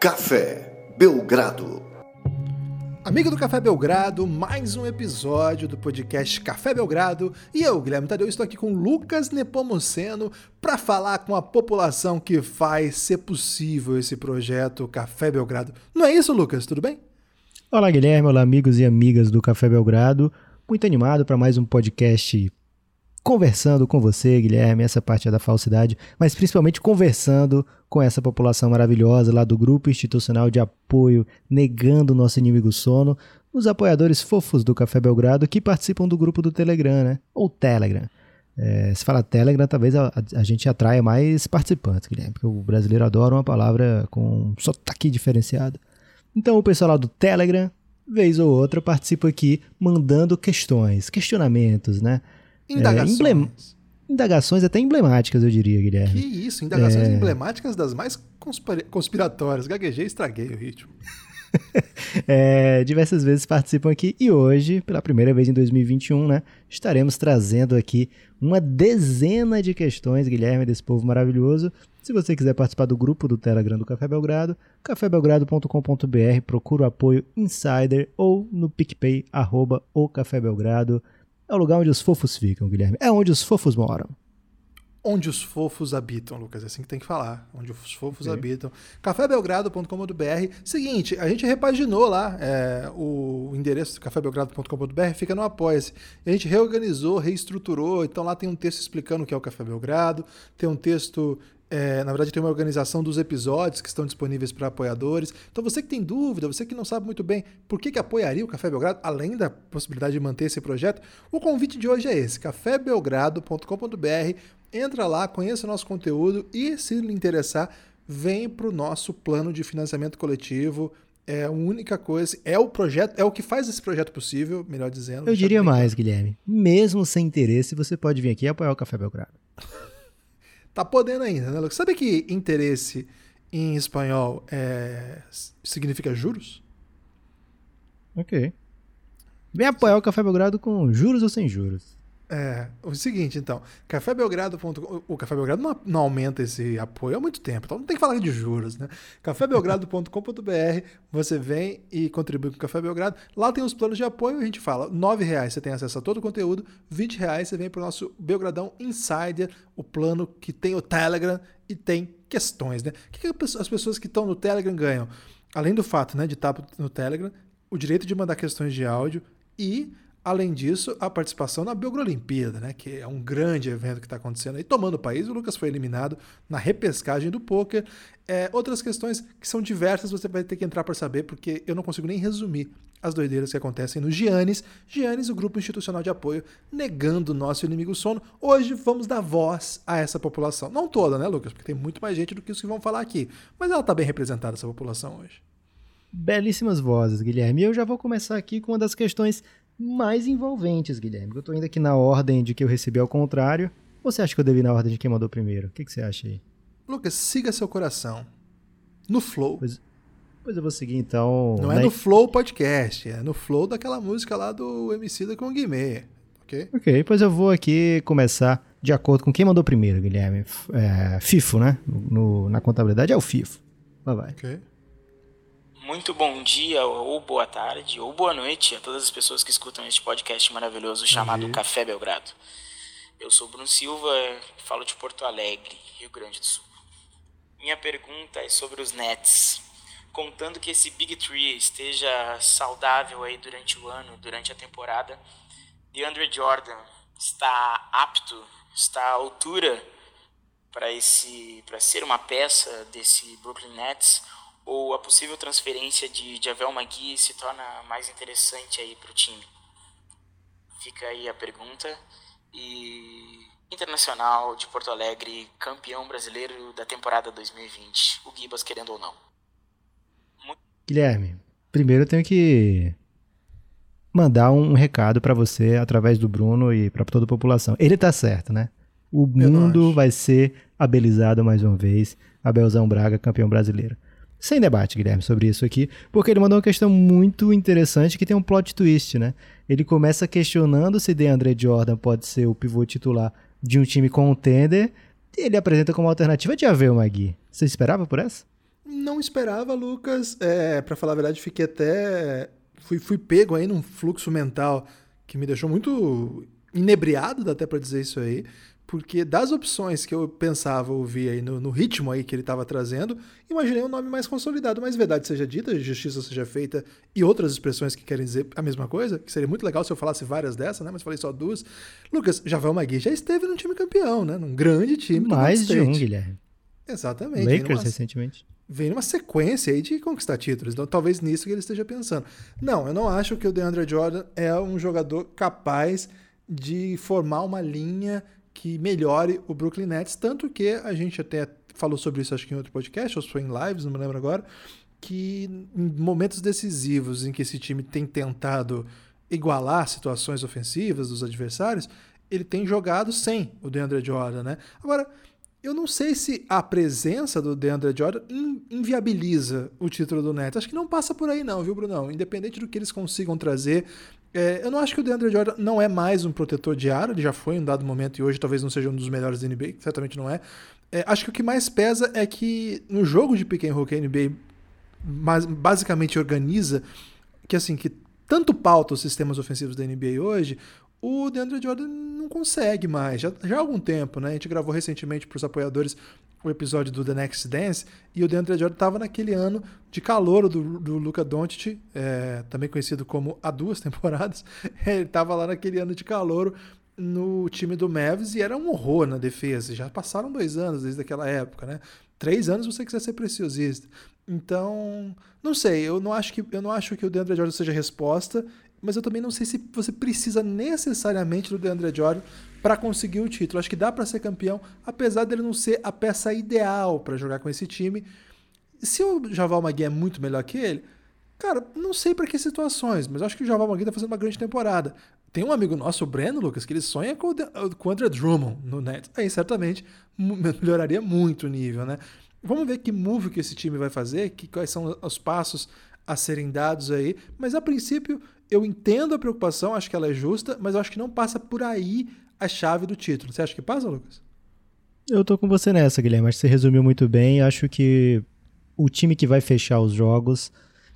Café Belgrado. Amigo do Café Belgrado, mais um episódio do podcast Café Belgrado e eu, Guilherme Tadeu, estou aqui com Lucas Nepomuceno para falar com a população que faz ser possível esse projeto Café Belgrado. Não é isso, Lucas? Tudo bem? Olá, Guilherme. Olá, amigos e amigas do Café Belgrado. Muito animado para mais um podcast conversando com você, Guilherme, essa parte é da falsidade, mas principalmente conversando com essa população maravilhosa lá do Grupo Institucional de Apoio Negando Nosso Inimigo Sono, os apoiadores fofos do Café Belgrado que participam do grupo do Telegram, né? Ou Telegram. É, se fala Telegram, talvez a, a, gente atraia mais participantes, Guilherme, porque o brasileiro adora uma palavra com um sotaque diferenciado. Então o pessoal lá do Telegram, vez ou outra, participa aqui mandando questões, questionamentos, né? Indagações. É, emblem... Indagações até emblemáticas, eu diria, Guilherme. Que isso, indagações é... emblemáticas das mais conspiratórias. Gaguejei estraguei o ritmo. é, diversas vezes participam aqui e hoje, pela primeira vez em 2021, né, estaremos trazendo aqui uma dezena de questões, Guilherme, desse povo maravilhoso. Se você quiser participar do grupo do Telegram do Café Belgrado, cafébelgrado.com.br, procura o apoio Insider ou no PicPay, arroba o Café Belgrado. É o lugar onde os fofos ficam, Guilherme. É onde os fofos moram. Onde os fofos habitam, Lucas. É assim que tem que falar. Onde os fofos okay. habitam. cafébelgrado.com.br. Seguinte, a gente repaginou lá é, o endereço cafébelgrado.com.br, fica no Apoia-se. A gente reorganizou, reestruturou. Então lá tem um texto explicando o que é o Café Belgrado, tem um texto é, na verdade, tem uma organização dos episódios que estão disponíveis para apoiadores. Então, você que tem dúvida, você que não sabe muito bem por que, que apoiaria o Café Belgrado, além da possibilidade de manter esse projeto, o convite de hoje é esse: cafébelgrado.com.br. Entra lá, conheça o nosso conteúdo e, se lhe interessar, vem para o nosso plano de financiamento coletivo. É a única coisa, é o projeto, é o que faz esse projeto possível, melhor dizendo. Eu diria mais, Guilherme. Mesmo sem interesse, você pode vir aqui e apoiar o Café Belgrado. Tá podendo ainda, né, Lucas? Sabe que interesse em espanhol é, significa juros? Ok. Vem apoiar o Café Belgrado com juros ou sem juros? É, o seguinte, então, cafébelgrado.com, o Café Belgrado não, não, aumenta esse apoio há muito tempo, então não tem que falar de juros, né? cafébelgrado.com.br, você vem e contribui com o Café Belgrado. Lá tem os planos de apoio, a gente fala, R$ reais você tem acesso a todo o conteúdo, R$ reais você vem para o nosso Belgradão Insider, o plano que tem o Telegram e tem questões, né? O que, que as pessoas que estão no Telegram ganham? Além do fato né, de estar no Telegram, o direito de mandar questões de áudio e Além disso, a participação na Belgrolimpíada, né, que é um grande evento que está acontecendo aí, tomando o país. O Lucas foi eliminado na repescagem do poker. É, outras questões que são diversas, você vai ter que entrar para saber, porque eu não consigo nem resumir as doideiras que acontecem no Giannis. Giannis, o grupo institucional de apoio, negando o nosso inimigo sono. Hoje vamos dar voz a essa população. Não toda, né, Lucas? Porque tem muito mais gente do que os que vão falar aqui. Mas ela está bem representada, essa população hoje. Belíssimas vozes, Guilherme. E eu já vou começar aqui com uma das questões mais envolventes, Guilherme. Eu tô indo aqui na ordem de que eu recebi ao contrário. Ou você acha que eu devi ir na ordem de quem mandou primeiro? O que, que você acha aí? Lucas, siga seu coração. No flow. Pois, pois eu vou seguir então. Não é no Flow Podcast, é no Flow daquela música lá do MC da com Guimê. Ok? Ok, pois eu vou aqui começar de acordo com quem mandou primeiro, Guilherme. É, FIFO, né? No, na contabilidade é o FIFO. Vai, vai. Ok. Muito bom dia, ou boa tarde, ou boa noite a todas as pessoas que escutam este podcast maravilhoso chamado uhum. Café Belgrado. Eu sou Bruno Silva, falo de Porto Alegre, Rio Grande do Sul. Minha pergunta é sobre os Nets. Contando que esse Big Tree esteja saudável aí durante o ano, durante a temporada, DeAndre Jordan está apto, está à altura para esse para ser uma peça desse Brooklyn Nets ou a possível transferência de Javel Magui se torna mais interessante aí para o time? Fica aí a pergunta. E Internacional de Porto Alegre, campeão brasileiro da temporada 2020. O Gibas querendo ou não. Muito... Guilherme, primeiro eu tenho que mandar um recado para você através do Bruno e para toda a população. Ele tá certo, né? O mundo vai ser abelizado mais uma vez. Abelzão Braga, campeão brasileiro sem debate, Guilherme, sobre isso aqui, porque ele mandou uma questão muito interessante que tem um plot twist, né? Ele começa questionando se DeAndre Jordan pode ser o pivô titular de um time contender, e ele apresenta como alternativa de Avel Magui. Você esperava por essa? Não esperava, Lucas. É, para falar a verdade, fiquei até. Fui, fui pego aí num fluxo mental que me deixou muito inebriado, dá até para dizer isso aí, porque das opções que eu pensava ouvir aí no, no ritmo aí que ele estava trazendo, imaginei um nome mais consolidado, mas verdade seja dita, justiça seja feita e outras expressões que querem dizer a mesma coisa, que seria muito legal se eu falasse várias dessas, né? Mas falei só duas. Lucas, Javel Magui já esteve num time campeão, né? Num grande time. Mais de um, Guilherme. Exatamente. Lakers numa, recentemente. Vem numa sequência aí de conquistar títulos. Então, talvez nisso que ele esteja pensando. Não, eu não acho que o DeAndre Jordan é um jogador capaz de formar uma linha que melhore o Brooklyn Nets, tanto que a gente até falou sobre isso acho que em outro podcast, ou foi em lives, não me lembro agora, que em momentos decisivos em que esse time tem tentado igualar situações ofensivas dos adversários, ele tem jogado sem o DeAndre Jordan, né? Agora, eu não sei se a presença do DeAndre Jordan inviabiliza o título do Nets. Acho que não passa por aí não, viu, Brunão? Independente do que eles consigam trazer, é, eu não acho que o DeAndre Jordan não é mais um protetor de aro, ele já foi em um dado momento e hoje talvez não seja um dos melhores da NBA, certamente não é. é. Acho que o que mais pesa é que no jogo de pick and roll que a NBA basicamente organiza, que assim, que tanto pauta os sistemas ofensivos da NBA hoje, o DeAndre Jordan não consegue mais, já, já há algum tempo, né? A gente gravou recentemente para os apoiadores o episódio do The Next Dance e o DeAndre Jordan estava naquele ano de calor do, do Luca Doncic, é, também conhecido como há duas temporadas. Ele estava lá naquele ano de calor no time do Mavs e era um horror na defesa. Já passaram dois anos desde aquela época, né? Três anos você quiser ser preciosista. Então, não sei, eu não acho que, eu não acho que o DeAndre Jordan seja resposta mas eu também não sei se você precisa necessariamente do DeAndre Jordan para conseguir o título. Acho que dá para ser campeão, apesar dele não ser a peça ideal para jogar com esse time. Se o Javal Magui é muito melhor que ele, cara, não sei para que situações, mas acho que o Javal Magui tá fazendo uma grande temporada. Tem um amigo nosso, o Breno Lucas, que ele sonha com o, com o André Drummond no Nets. Aí certamente melhoraria muito o nível, né? Vamos ver que move que esse time vai fazer, que quais são os passos a serem dados aí, mas a princípio eu entendo a preocupação, acho que ela é justa, mas acho que não passa por aí a chave do título. Você acha que passa, Lucas? Eu tô com você nessa, Guilherme. Acho que você resumiu muito bem. Acho que o time que vai fechar os jogos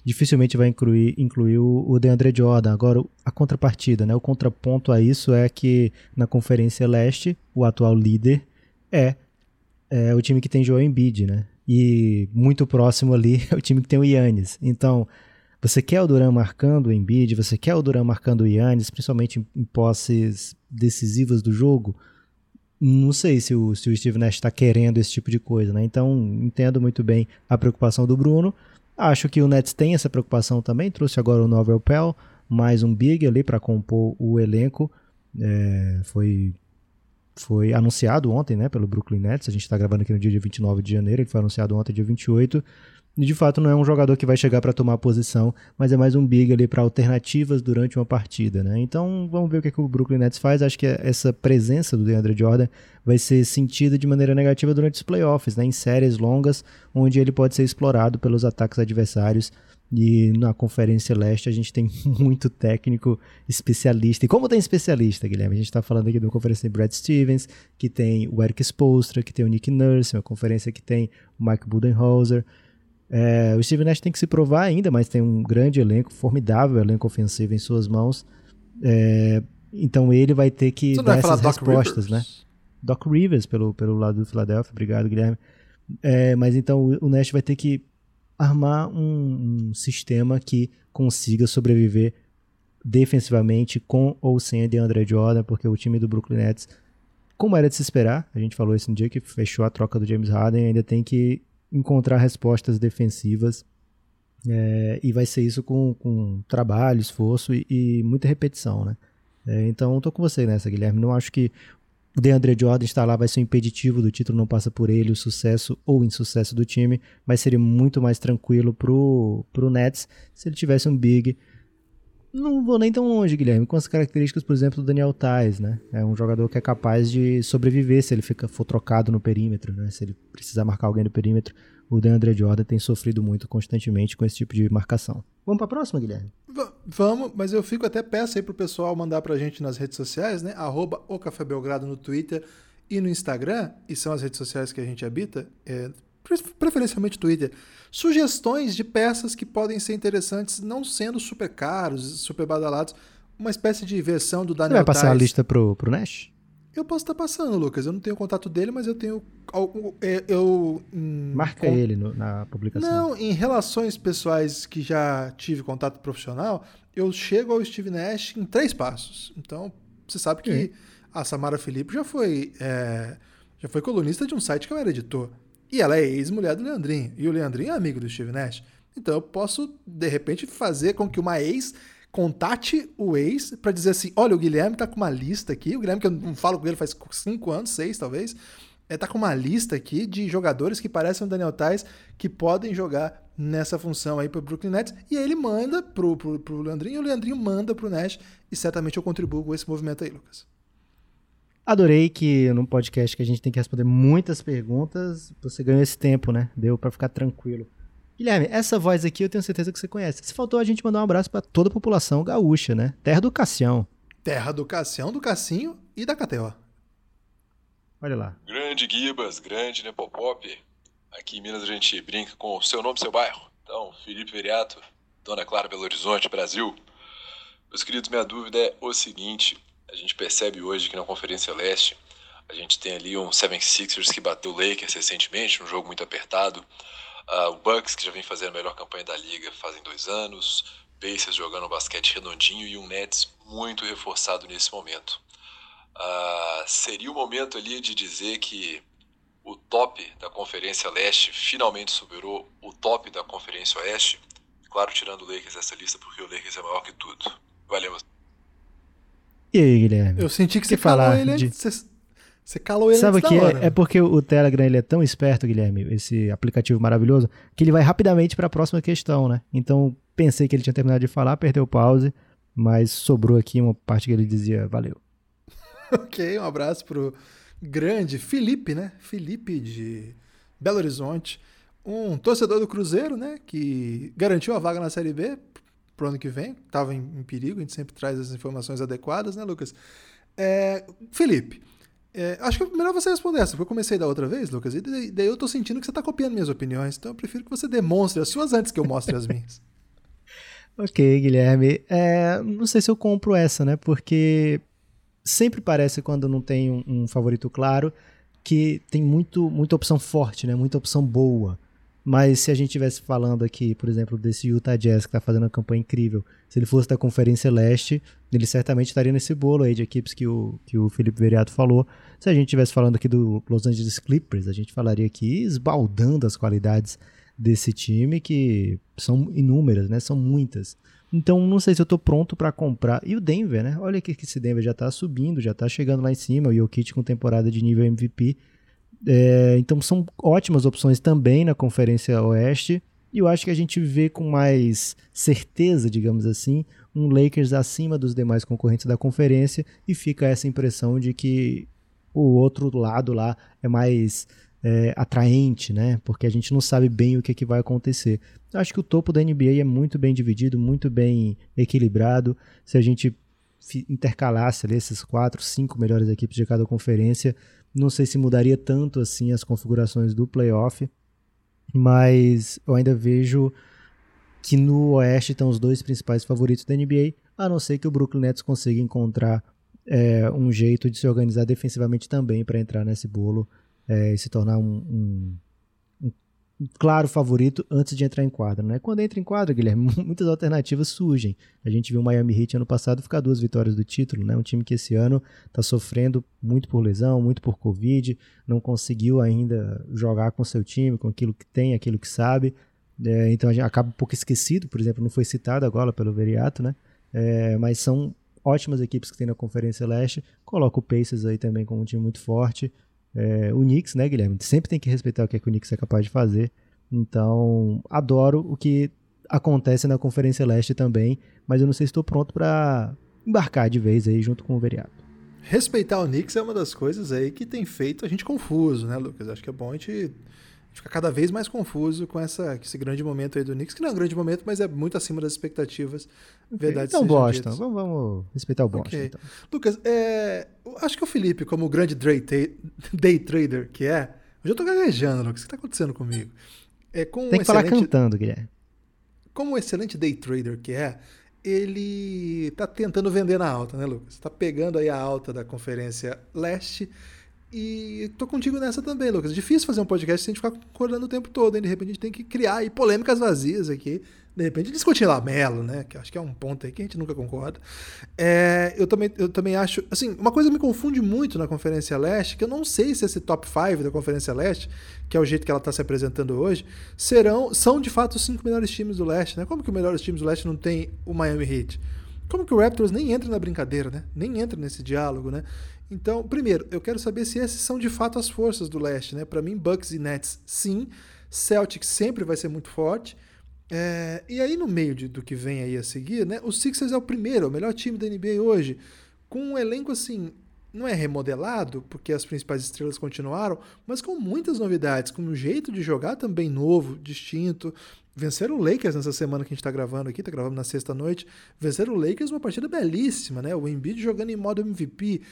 dificilmente vai incluir, incluir o, DeAndre Jordan. Agora, a contrapartida, né? O contraponto a isso é que na Conferência Leste, o atual líder é, é o time que tem Joel Embiid, né? E muito próximo ali é o time que tem o Yannis. Então, você quer o Duran marcando o Embiid, você quer o Duran marcando o Yannis, principalmente em, posses decisivas do jogo. Não sei se o, se o Steve Nash está querendo esse tipo de coisa, né? Então, entendo muito bem a preocupação do Bruno. Acho que o Nets tem essa preocupação também. Trouxe agora o Novel Pell, mais um big ali para compor o elenco. É, foi foi anunciado ontem, né, pelo Brooklyn Nets. A gente está gravando aqui no dia 29 de janeiro, ele foi anunciado ontem, dia 28. E de fato não é um jogador que vai chegar para tomar posição, mas é mais um big ali para alternativas durante uma partida, né? Então vamos ver o que, é que o Brooklyn Nets faz. Acho que essa presença do DeAndre Jordan vai ser sentida de maneira negativa durante os playoffs, né? Em séries longas, onde ele pode ser explorado pelos ataques adversários. E na Conferência Leste a gente tem muito técnico especialista. E como tem especialista, Guilherme? A gente está falando aqui de uma conferência de Brad Stevens, que tem o Eric Spolstra, que tem o Nick Nurse, uma conferência que tem o Mike Budenholzer. É, o Steve Nash tem que se provar ainda, mas tem um grande elenco, formidável elenco ofensivo em suas mãos. É, então ele vai ter que Você dar essas respostas, Rivers? né? Doc Rivers pelo, pelo lado do Philadelphia, obrigado Guilherme. É, mas então o, o Nash vai ter que armar um, um, sistema que consiga sobreviver defensivamente com ou sem a DeAndre Jordan, porque o time do Brooklyn Nets, como era de se esperar, a gente falou isso no dia que fechou a troca do James Harden, ainda tem que encontrar respostas defensivas. É, e vai ser isso com, com trabalho, esforço e, e muita repetição, né? É, então, estou com você nessa, Guilherme. Não acho que o DeAndre Jordan estar lá vai ser um impeditivo do título, não passa por ele o sucesso ou insucesso do time, mas seria muito mais tranquilo pro, pro Nets se ele tivesse um big não vou nem tão longe, Guilherme, com as características, por exemplo, do Daniel Tais, né? É um jogador que é capaz de sobreviver se ele fica, for trocado no perímetro, né? Se ele precisar marcar alguém no perímetro. O DeAndre Jordan tem sofrido muito constantemente com esse tipo de marcação. Vamos para a próxima, Guilherme? V vamos, mas eu fico até peça aí pro pessoal mandar pra gente nas redes sociais, né? Arroba o Café Belgrado no Twitter e no Instagram, e são as redes sociais que a gente habita. É, preferencialmente Twitter, sugestões de peças que podem ser interessantes, não sendo super caros, super badalados, uma espécie de versão do Daniel Você vai passar Tais. a lista pro, pro Nash? Eu posso estar passando, Lucas. Eu não tenho contato dele, mas eu tenho. é, Eu. hum, Marca com- ele no- na publicação. Não, em relações pessoais que já tive contato profissional, eu chego ao Steve Nash em três passos. Então, você sabe que Ok. a Samara Felipe já foi, é, já foi colunista de um site que eu era editor. E ela é ex-mulher do Leandrinho. E o Leandrinho é amigo do Steve Nash. Então, eu posso, de repente, fazer com que uma ex contate o ex para dizer assim: olha, o Guilherme tá com uma lista aqui. O Guilherme, que eu não falo com ele faz cinco anos, seis talvez. É, tá com uma lista aqui de jogadores que parecem o Daniel Tais que podem jogar nessa função aí pro Brooklyn Nets. E aí ele manda pro, pro, pro Leandrinho e o Leandrinho manda pro Nash. E certamente eu contribuo com esse movimento aí, Lucas. Adorei que num podcast que a gente tem que responder muitas perguntas, você ganhou esse tempo, né? Deu pra ficar tranquilo. Guilherme, essa voz aqui eu tenho certeza que você conhece. Se faltou a gente mandar um abraço pra toda a população gaúcha, né? Terra do Cassião. Terra do Cassião, do Cassinho e da KTO. Olha lá. Grande Gibas, grande Nepopop. Aqui em Minas a gente brinca com o seu nome e seu bairro. Então, Felipe Veriato, Dona Clara Belo Horizonte, Brasil. Meus queridos, minha dúvida é o seguinte: a gente percebe hoje que na Conferência Leste a gente tem ali um 76ers que bateu o Lakers recentemente, um jogo muito apertado. Ah, o Bucks, que já vem fazendo a melhor campanha da liga fazem dois anos. Pacers jogando basquete redondinho e um Nets muito reforçado nesse momento. Ah, seria o momento ali de dizer que o top da Conferência Leste finalmente superou o top da Conferência Oeste. Claro, tirando o Lakers dessa lista, porque o Lakers é maior que tudo. Valeu. E aí, Guilherme? Eu senti que você falar ele de-. Você, você calou ele Sabe o que da hora. é? É porque o Telegram ele é tão esperto, Guilherme, esse aplicativo maravilhoso, que ele vai rapidamente para a próxima questão, né? Então, pensei que ele tinha terminado de falar, perdeu o pause, mas sobrou aqui uma parte que ele dizia valeu. Ok, um abraço pro grande Felipe, né? Felipe de Belo Horizonte, um torcedor do Cruzeiro, né? Que garantiu a vaga na Série B pro ano que vem, estava em, em perigo, a gente sempre traz as informações adequadas, né, Lucas? É, Felipe, é, acho que é melhor você responder essa, porque eu comecei da outra vez, Lucas, e daí daí eu tô sentindo que você tá copiando minhas opiniões, então eu prefiro que você demonstre as suas antes que eu mostre as minhas. Ok, Guilherme. É, não sei se eu compro essa, né? Porque sempre parece quando não tem um, um favorito claro que tem muito, muita opção forte, né? Muita opção boa. Mas se a gente estivesse falando aqui, por exemplo, desse Utah Jazz que está fazendo uma campanha incrível, se ele fosse da Conferência Leste, ele certamente estaria nesse bolo aí de equipes que o, que o Felipe Veriato falou. Se a gente estivesse falando aqui do Los Angeles Clippers, a gente falaria aqui esbaldando as qualidades desse time, que são inúmeras, né? São muitas. Então, não sei se eu tô pronto para comprar. E o Denver, né? Olha que esse Denver já tá subindo, já tá chegando lá em cima. O Jokic com temporada de nível MVP. É, então, são ótimas opções também na Conferência Oeste. E eu acho que a gente vê com mais certeza, digamos assim, um Lakers acima dos demais concorrentes da conferência. E fica essa impressão de que o outro lado lá é mais é, atraente, né? Porque a gente não sabe bem o que, que vai acontecer. Eu acho que o topo da NBA é muito bem dividido, muito bem equilibrado. Se a gente intercalasse ali esses quatro, cinco melhores equipes de cada conferência, não sei se mudaria tanto assim as configurações do playoff, mas eu ainda vejo que no Oeste estão os dois principais favoritos da NBA, a não ser que o Brooklyn Nets consiga encontrar é, um jeito de se organizar defensivamente também para entrar nesse bolo é, e se tornar um, um- um claro favorito antes de entrar em quadra. Né? Quando entra em quadra, Guilherme, muitas alternativas surgem. A gente viu o Miami Heat ano passado ficar duas vitórias do título, né? um time que esse ano está sofrendo muito por lesão, muito por Covid, não conseguiu ainda jogar com seu time, com aquilo que tem, aquilo que sabe. É, então a gente acaba um pouco esquecido, por exemplo, não foi citado agora pelo Veriato, né? É, mas são ótimas equipes que tem na Conferência Leste. Coloca o Pacers aí também como um time muito forte. É, o Knicks, né, Guilherme? Sempre tem que respeitar o que, é que o Knicks é capaz de fazer. Então, adoro o que acontece na Conferência Leste também, mas eu não sei se estou pronto para embarcar de vez aí junto com o Veriato. Respeitar o Knicks é uma das coisas aí que tem feito a gente confuso, né, Lucas? Acho que é bom a gente ficar cada vez mais confuso com essa, esse grande momento aí do Knicks, que não é um grande momento, mas é muito acima das expectativas. Verdade então, Boston. Vamos, vamos respeitar o Boston. Ok. Então. Lucas, é, acho que o Felipe, como grande day, day trader que é, Hoje eu tô gaguejando, Lucas. O que tá acontecendo comigo? É, com Tem que um falar cantando, Guilherme. Como um excelente day trader que é, ele tá tentando vender na alta, né, Lucas? Tá pegando aí a alta da Conferência Leste e tô contigo nessa também, Lucas. É difícil fazer um podcast sem a gente ficar concordando o tempo todo, hein? De repente a gente tem que criar aí polêmicas vazias aqui. De repente discutir Lamelo, né? Que acho que é um ponto aí que a gente nunca concorda. É, eu, também, eu também acho. Assim, uma coisa me confunde muito na Conferência Leste, que eu não sei se esse top 5 da Conferência Leste, que é o jeito que ela está se apresentando hoje, serão, são de fato os cinco melhores times do Leste, né? Como que os melhores times do Leste não tem o Miami Heat? Como que o Raptors nem entra na brincadeira, né? Nem entra nesse diálogo, né? Então, primeiro, eu quero saber se essas são de fato as forças do leste, né? Para mim, Bucks e Nets, sim. Celtics sempre vai ser muito forte. É, e aí, no meio de, do que vem aí a seguir, né? O Sixers é o primeiro, é o melhor time da NBA hoje, com um elenco assim, não é remodelado, porque as principais estrelas continuaram, mas com muitas novidades, com um jeito de jogar também novo, distinto. Venceram o Lakers nessa semana que a gente está gravando aqui, está gravando na sexta-noite. Venceram o Lakers uma partida belíssima, né? O Embiid jogando em modo MVP.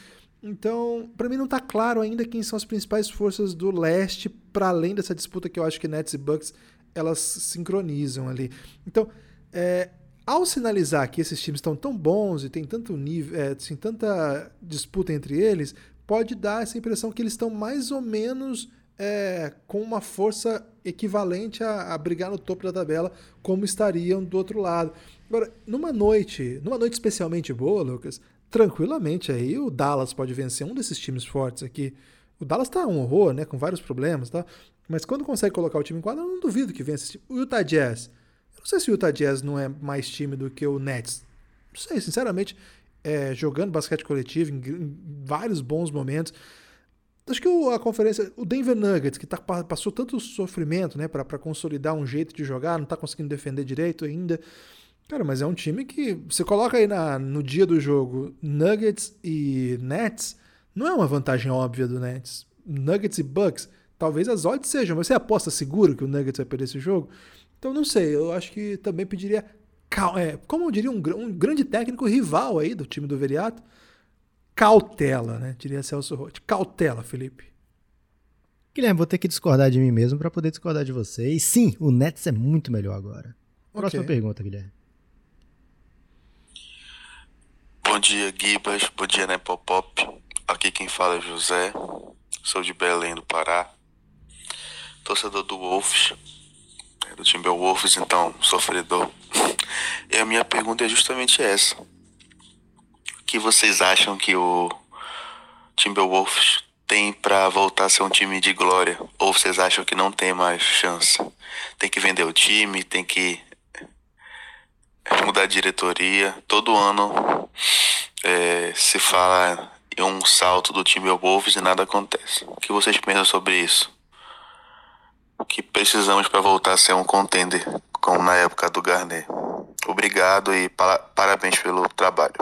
Então, para mim não está claro ainda quem são as principais forças do leste, para além dessa disputa que eu acho que Nets e Bucks elas sincronizam ali. Então, é, ao sinalizar que esses times estão tão bons e tem tanto nível, é, assim, tanta disputa entre eles, pode dar essa impressão que eles estão mais ou menos é, com uma força equivalente a, a, brigar no topo da tabela, como estariam do outro lado. Agora, numa noite, numa noite especialmente boa, Lucas, tranquilamente aí o Dallas pode vencer um desses times fortes aqui. O Dallas tá um horror, né? Com vários problemas, tá? Mas quando consegue colocar o time em quadra, eu não duvido que vença esse time. O Utah Jazz. Eu não sei se o Utah Jazz não é mais time do que o Nets. Não sei, sinceramente, é, jogando basquete coletivo em, em, vários bons momentos. Acho que o, a conferência, o Denver Nuggets, que tá, passou tanto sofrimento, né, para consolidar um jeito de jogar, não tá conseguindo defender direito ainda. Cara, mas é um time que você coloca aí na, no dia do jogo Nuggets e Nets, não é uma vantagem óbvia do Nets. Nuggets e Bucks, talvez as odds sejam, mas você aposta seguro que o Nuggets vai perder esse jogo? Então não sei, eu acho que também pediria, é, como eu diria, um, um grande técnico rival aí do time do Veriato, cautela, né? Diria Celso Roth. Cautela, Felipe. Guilherme, vou ter que discordar de mim mesmo para poder discordar de você. E sim, o Nets é muito melhor agora. Próxima okay. pergunta, Guilherme. Bom dia, Gibas. Bom dia, Nepopop. Aqui quem fala é José. Sou de Belém do Pará. Torcedor do Wolves. É do Timberwolves, então, sofredor. E a minha pergunta é justamente essa. O que vocês acham que o Timberwolves tem para voltar a ser um time de glória? Ou vocês acham que não tem mais chance? Tem que vender o time, tem que mudar a diretoria. Todo ano é, se fala em um salto do time Wolves e nada acontece. O que vocês pensam sobre isso? O que precisamos para voltar a ser um contender, como na época do Garnet? Obrigado e para parabéns pelo trabalho.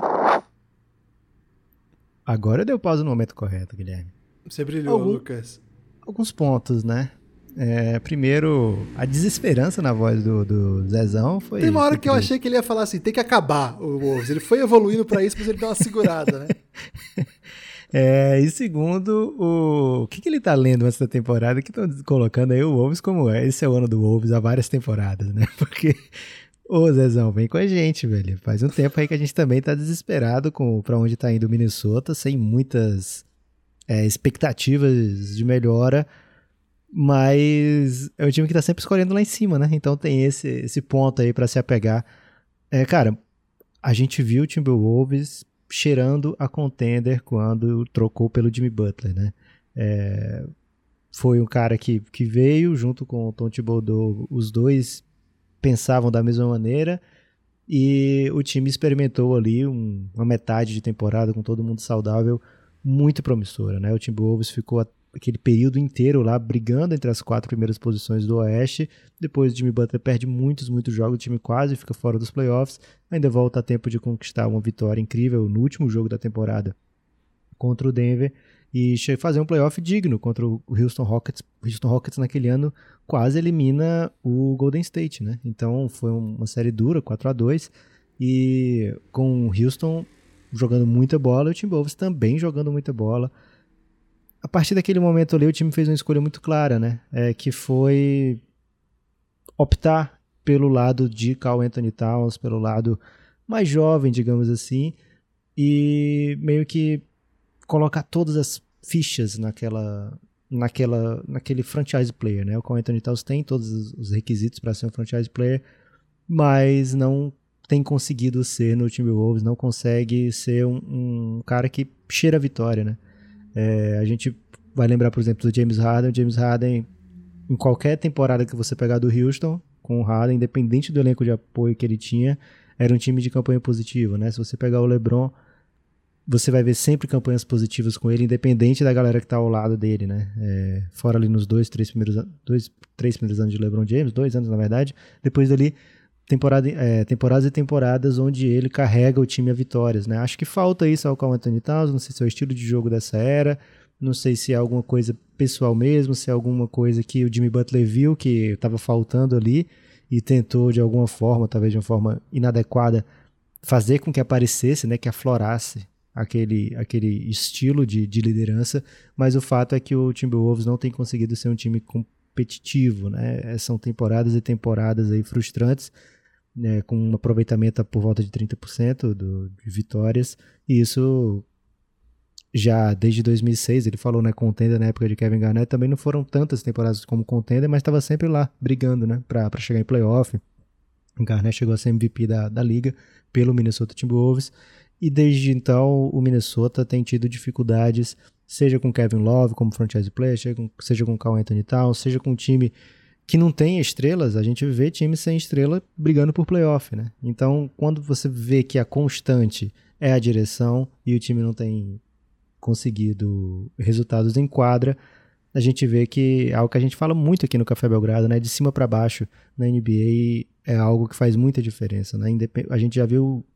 Agora deu pausa no momento correto, Guilherme. Você brilhou, Algum, Lucas. Alguns pontos, né? É, primeiro, a desesperança na voz do, do Zezão foi. Tem uma hora que eu achei que ele ia falar assim: tem que acabar o Wolves. Ele foi evoluindo para isso, mas ele deu uma segurada, né? É, e segundo, o... o que, que ele tá lendo antes da temporada que estão colocando aí o Wolves como é. Esse é o ano do Wolves há várias temporadas, né? Porque, ô Zezão, vem com a gente, velho. Faz um tempo aí que a gente também tá desesperado com para onde tá indo o Minnesota, sem muitas é, expectativas de melhora. Mas é um time que tá sempre escolhendo lá em cima, né? Então tem esse, esse ponto aí para se apegar. É, cara, a gente viu o Timberwolves cheirando a contender quando trocou pelo Jimmy Butler, né? É, foi um cara que, que veio junto com o Tom Thibodeau, os dois pensavam da mesma maneira e o time experimentou ali um, uma metade de temporada com todo mundo saudável muito promissora, né? O Timberwolves ficou aquele período inteiro lá brigando entre as quatro primeiras posições do Oeste. Depois o Jimmy Butler perde muitos, muitos jogos, o time quase fica fora dos playoffs. Ainda volta a tempo de conquistar uma vitória incrível no último jogo da temporada contra o Denver e fazer um playoff digno contra o Houston Rockets. O Houston Rockets naquele ano quase elimina o Golden State, né? Então foi uma série dura, 4 a 2 e com o Houston jogando muita bola e o Timberwolves também jogando muita bola a partir daquele momento ali, o time fez uma escolha muito clara, né? É, que foi optar pelo lado de Carl Anthony Towns, pelo lado mais jovem, digamos assim, e meio que colocar todas as fichas naquela naquela naquele franchise player, né? O Carl Anthony Towns tem todos os requisitos para ser um franchise player, mas não tem conseguido ser no Timberwolves, não consegue ser um, um cara que cheira a vitória, né? É, a gente vai lembrar, por exemplo, do James Harden. O James Harden, em qualquer temporada que você pegar do Houston, com o Harden, independente do elenco de apoio que ele tinha, era um time de campanha positiva, né? Se você pegar o LeBron, você vai ver sempre campanhas positivas com ele, independente da galera que tá ao lado dele, né? É, fora ali nos dois, três primeiros, dois, três primeiros anos de LeBron James, dois anos na verdade. Depois dali, temporada, é, temporadas e temporadas onde ele carrega o time a vitórias, né? Acho que falta isso ao Carl Anthony Towns, não sei se é o estilo de jogo dessa era, não sei se é alguma coisa pessoal mesmo, se é alguma coisa que o Jimmy Butler viu que estava faltando ali e tentou de alguma forma, talvez de uma forma inadequada, fazer com que aparecesse, né, que aflorasse aquele, aquele estilo de, de liderança, mas o fato é que o Timberwolves não tem conseguido ser um time competitivo, né? São temporadas e temporadas aí frustrantes né, com um aproveitamento por volta de 30% do, de vitórias, e isso já desde 2006, ele falou, né, contender na época de Kevin Garnett, também não foram tantas temporadas como contender, mas estava sempre lá, brigando, né, para chegar em playoff. O Garnett chegou a ser MVP da, da liga pelo Minnesota Timberwolves, e desde então o Minnesota tem tido dificuldades, seja com Kevin Love como franchise player, seja com, seja com Carl Anthony Towns, seja com um time que não tem estrelas, a gente vê times sem estrela brigando por playoff, né? Então, quando você vê que a constante é a direção e o time não tem conseguido resultados em quadra, a gente vê que é algo que a gente fala muito aqui no Café Belgrado, né? De cima para baixo na NBA é algo que faz muita diferença, né? A gente já viu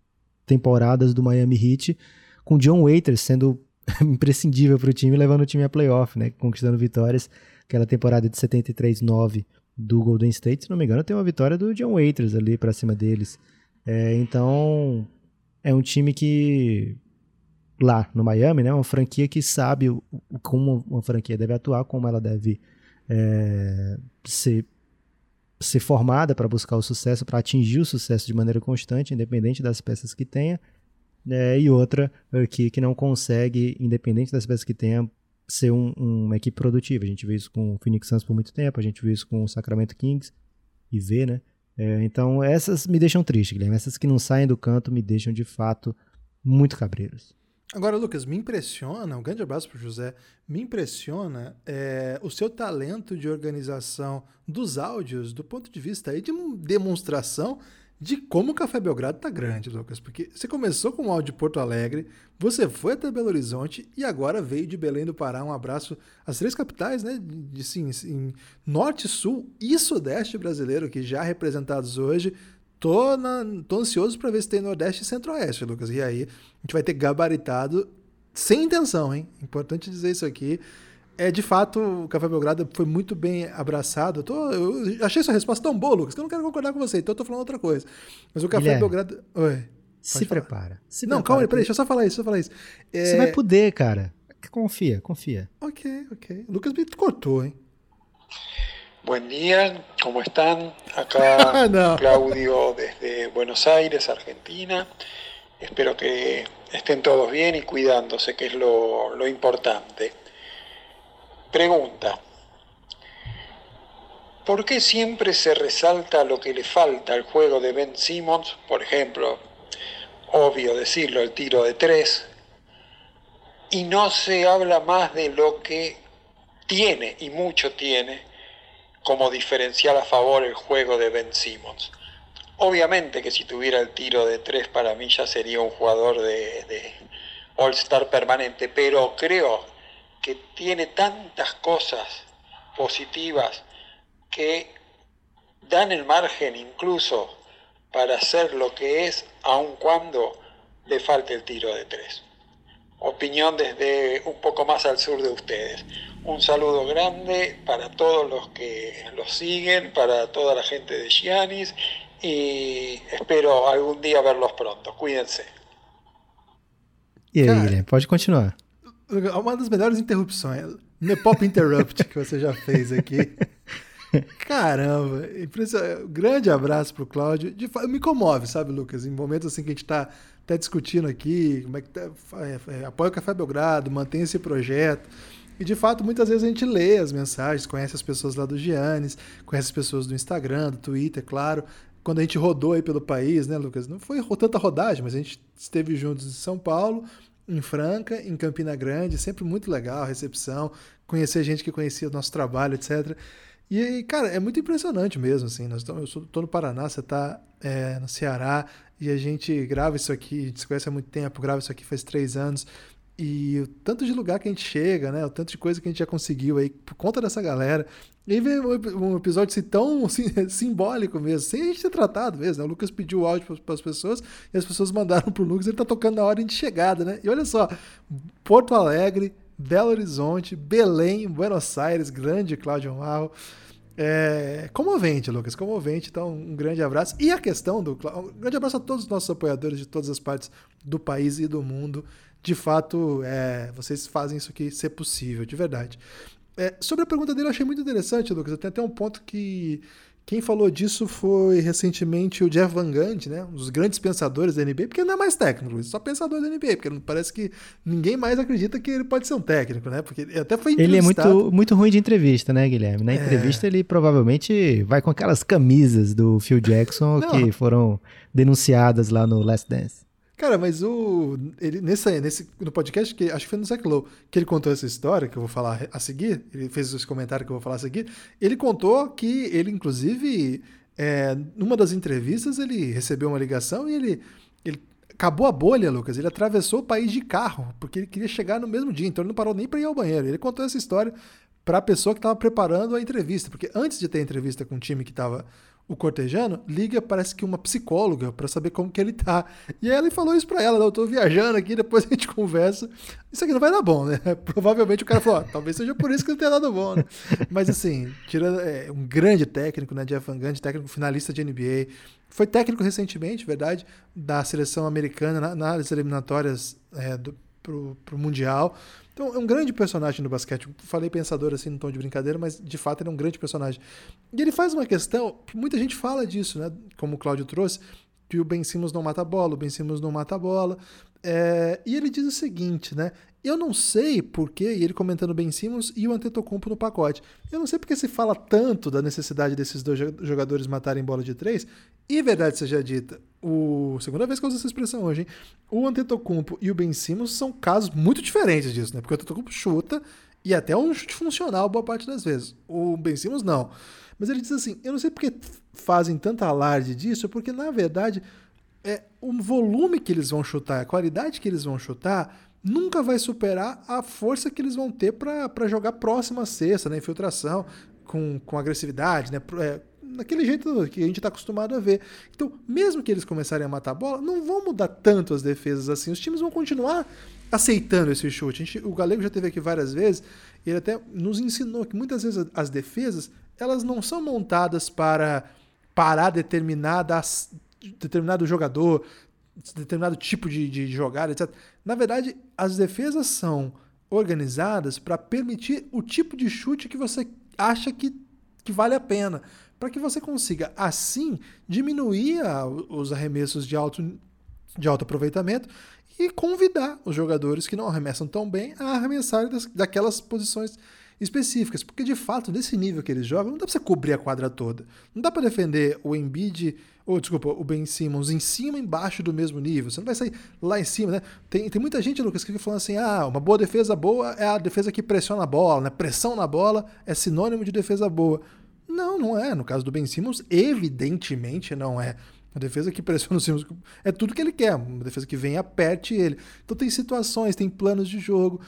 temporadas do Miami Heat com John Waiters sendo imprescindível para o time, levando o time a playoff, né? Conquistando vitórias. Aquela temporada de 73-9 do Golden State, se não me engano, tem uma vitória do John Waiters ali para cima deles. É, então, é um time que lá no Miami, né, uma franquia que sabe como uma franquia deve atuar, como ela deve é, ser, ser formada para buscar o sucesso, para atingir o sucesso de maneira constante, independente das peças que tenha, é, e outra aqui que não consegue, independente das peças que tenha, ser um, uma equipe produtiva. A gente viu isso com o Phoenix Suns por muito tempo, a gente viu isso com o Sacramento Kings e vê, né? É, então essas me deixam triste, Guilherme. Essas que não saem do canto me deixam de fato muito cabreiros. Agora, Lucas, me impressiona, um grande abraço para o José, me impressiona é, o seu talento de organização dos áudios do ponto de vista aí de demonstração de como o Café Belgrado tá grande, Lucas. Porque você começou com o áudio de Porto Alegre, você foi até Belo Horizonte e agora veio de Belém do Pará. Um abraço às três capitais, né? De, sim, sim, Norte, Sul e Sudeste brasileiro, que já representados hoje. Tô, na, tô ansioso para ver se tem Nordeste e Centro-Oeste, Lucas. E aí a gente vai ter gabaritado sem intenção, hein? Importante dizer isso aqui. É, de fato, o Café Belgrado foi muito bem abraçado. Eu, tô, eu achei sua resposta tão boa, Lucas, que eu não quero concordar com você, então eu tô falando outra coisa. Mas o Café Guilherme, Belgrado. Oi. Se falar. prepara. Se não, prepara, calma aí, peraí, deixa eu só falar isso, só falar isso. É... Você vai poder, cara. Confia, confia. Ok, ok. Lucas me cortou, hein? Buen día, ¿cómo están? Acá no. Claudio desde Buenos Aires, Argentina. Espero que estén todos bien y cuidándose, que es lo, lo importante. Pregunta. ¿Por qué siempre se resalta lo que le falta al juego de Ben Simmons? Por ejemplo, obvio decirlo, el tiro de tres. Y no se habla más de lo que tiene, y mucho tiene, como diferencial a favor el juego de Ben Simmons. Obviamente que si tuviera el tiro de tres para mí ya sería un jugador de, de All-Star permanente, pero creo que tiene tantas cosas positivas que dan el margen incluso para hacer lo que es, aun cuando le falte el tiro de tres. Opinión desde un poco más al sur de ustedes. Un saludo grande para todos los que los siguen, para toda la gente de Giannis y espero algún día verlos pronto. Cuídense. E aí, Guilherme, pode continuar. Uma das melhores interrupções. Nepop Interrupt que você já fez aqui. Caramba, grande abraço pro Cláudio. Me comove, sabe, Lucas? Em momentos assim que a gente tá até discutindo aqui, como é que tá, é, é, apoia o Café Belgrado, mantém esse projeto. E de fato, muitas vezes a gente lê as mensagens, conhece as pessoas lá do Giannis, conhece as pessoas do Instagram, do Twitter, claro. Quando a gente rodou aí pelo país, né, Lucas? Não foi tanta rodagem, mas a gente esteve juntos em São Paulo, em Franca, em Campina Grande, sempre muito legal a recepção, conhecer gente que conhecia o nosso trabalho, etc. E, cara, é muito impressionante mesmo, assim. Nós eu estou no Paraná, você está é, no Ceará, e a gente grava isso aqui, a gente se conhece há muito tempo, grava isso aqui faz três anos. E o tanto de lugar que a gente chega, né? O tanto de coisa que a gente já conseguiu aí por conta dessa galera. E vem um episódio assim, tão assim, simbólico mesmo, sem a gente ter tratado mesmo. Né? O Lucas pediu o áudio para as pessoas e as pessoas mandaram pro Lucas, ele tá tocando na hora de chegada, né? E olha só, Porto Alegre, Belo Horizonte, Belém, Buenos Aires, grande Cláudio Marro. É, comovente, Lucas, comovente. Então, um grande abraço. E a questão do. Um grande abraço a todos os nossos apoiadores de todas as partes do país e do mundo. De fato, é, vocês fazem isso aqui ser possível, de verdade. É, sobre a pergunta dele, eu achei muito interessante, Lucas. Tem até um ponto que quem falou disso foi recentemente o Jeff Van Gundy, né? Um dos grandes pensadores da NBA, porque não é mais técnico, só pensador da NBA, porque parece que ninguém mais acredita que ele pode ser um técnico, né? Porque até foi Ele é muito, muito ruim de entrevista, né, Guilherme? Na é. entrevista é. ele provavelmente vai com aquelas camisas do Phil Jackson que foram denunciadas lá no Last Dance. Cara, mas o. Ele, nesse, nesse, no podcast, que acho que foi no Zach Lowe, que ele contou essa história que eu vou falar a seguir, ele fez esse comentário que eu vou falar a seguir. Ele contou que ele, inclusive, é, numa das entrevistas, ele recebeu uma ligação e ele, ele acabou a bolha, Lucas. Ele atravessou o país de carro, porque ele queria chegar no mesmo dia, então ele não parou nem para ir ao banheiro. Ele contou essa história para a pessoa que estava preparando a entrevista, porque antes de ter a entrevista com o time que estava o cortejano liga, parece que uma psicóloga, para saber como que ele tá. E ele falou isso para ela, eu tô viajando aqui, depois a gente conversa. Isso aqui não vai dar bom, né? Provavelmente o cara falou, talvez seja por isso que não tenha dado bom, né? Mas assim, tirando é, um grande técnico, né, Jeff Van Gundy, técnico finalista de NBA, foi técnico recentemente, verdade, da seleção americana na, nas eliminatórias é, do, pro, pro Mundial. Então, é um grande personagem no basquete. Falei pensador assim, no tom de brincadeira, mas de fato ele é um grande personagem. E ele faz uma questão, muita gente fala disso, né? Como o Cláudio trouxe, que o Ben Simmons não mata bola, o Ben Simmons não mata bola. É, e ele diz o seguinte, né? Eu não sei porquê, e ele comentando Ben Simmons e o Antetokounmpo no pacote. Eu não sei porque se fala tanto da necessidade desses dois jogadores matarem bola de três. E verdade seja dita, o segunda vez que eu uso essa expressão hoje, hein? O Antetokounmpo e o Ben Simmons são casos muito diferentes disso, né? Porque o Antetokounmpo chuta e até um chute funcional boa parte das vezes. O Ben Simmons não. Mas ele diz assim, eu não sei porque fazem tanta alarde disso, porque na verdade é, o volume que eles vão chutar, a qualidade que eles vão chutar, nunca vai superar a força que eles vão ter para jogar próxima à cesta, né? Infiltração, com, com agressividade, né? É, naquele jeito que a gente está acostumado a ver. Então, mesmo que eles começarem a matar a bola, não vão mudar tanto as defesas assim. Os times vão continuar aceitando esse chute. Gente, o Galego já teve aqui várias vezes, e ele até nos ensinou que muitas vezes as defesas elas não são montadas para parar determinadas determinado jogador, determinado tipo de, de jogada, etc. Na verdade, as defesas são organizadas para permitir o tipo de chute que você acha que, que vale a pena, para que você consiga, assim, diminuir a, os arremessos de alto, de alto aproveitamento e convidar os jogadores que não arremessam tão bem a arremessar das, daquelas posições específicas, porque de fato, nesse nível que eles jogam, não dá para você cobrir a quadra toda. Não dá para defender o Embiid, ou desculpa, o Ben Simmons em cima e embaixo do mesmo nível. Você não vai sair lá em cima, né? Tem, tem muita gente, Lucas, que fica falando assim: ah, uma boa defesa boa é a defesa que pressiona a bola, né? Pressão na bola é sinônimo de defesa boa. Não, não é. No caso do Ben Simmons, evidentemente não é. Uma defesa que pressiona o Simmons é tudo que ele quer. Uma defesa que vem e aperte ele. Então tem situações, tem planos de jogo.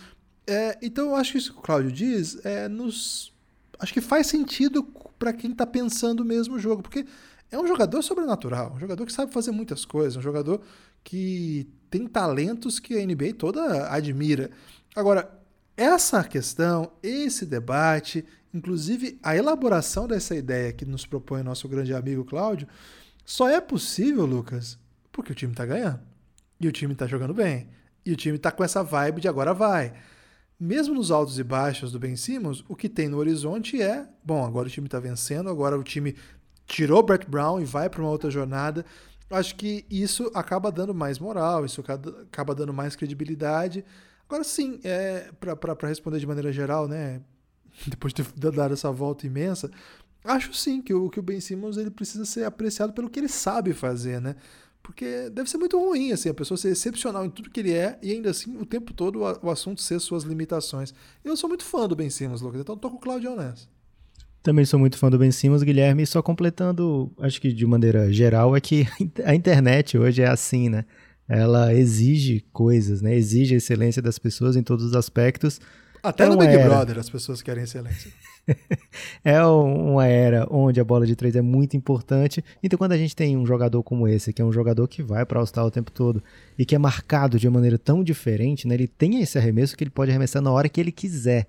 É, então eu acho que isso que o Cláudio diz é nos. Acho que faz sentido para quem está pensando mesmo o jogo, porque é um jogador sobrenatural, um jogador que sabe fazer muitas coisas, um jogador que tem talentos que a NBA toda admira. Agora, essa questão, esse debate, inclusive a elaboração dessa ideia que nos propõe nosso grande amigo Cláudio, só é possível, Lucas, porque o time está ganhando. E o time está jogando bem. E o time está com essa vibe de agora vai. mesmo nos altos e baixos do Ben Simmons, o que tem no horizonte é, bom, agora o time está vencendo, agora o time tirou Brett Brown e vai para uma outra jornada. Acho que isso acaba dando mais moral, isso acaba dando mais credibilidade. Agora sim, é, para responder de maneira geral, né, depois de ter dado essa volta imensa, acho sim que o, que o Ben Simmons ele precisa ser apreciado pelo que ele sabe fazer, né? Porque deve ser muito ruim, assim, a pessoa ser excepcional em tudo que ele é e ainda assim o tempo todo o, assunto ser suas limitações. Eu sou muito fã do Ben Simmons, Lucas, então tô com o Claudio nessa. Também sou muito fã do Ben Simmons, Guilherme, só completando, acho que de maneira geral, é que a internet hoje é assim, né? Ela exige coisas, né? Exige a excelência das pessoas em todos os aspectos. Até no Big era. Brother as pessoas querem excelência. é uma era onde a bola de três é muito importante. Então, quando a gente tem um jogador como esse, que é um jogador que vai para All-Star o tempo todo e que é marcado de uma maneira tão diferente, né? Ele tem esse arremesso que ele pode arremessar na hora que ele quiser.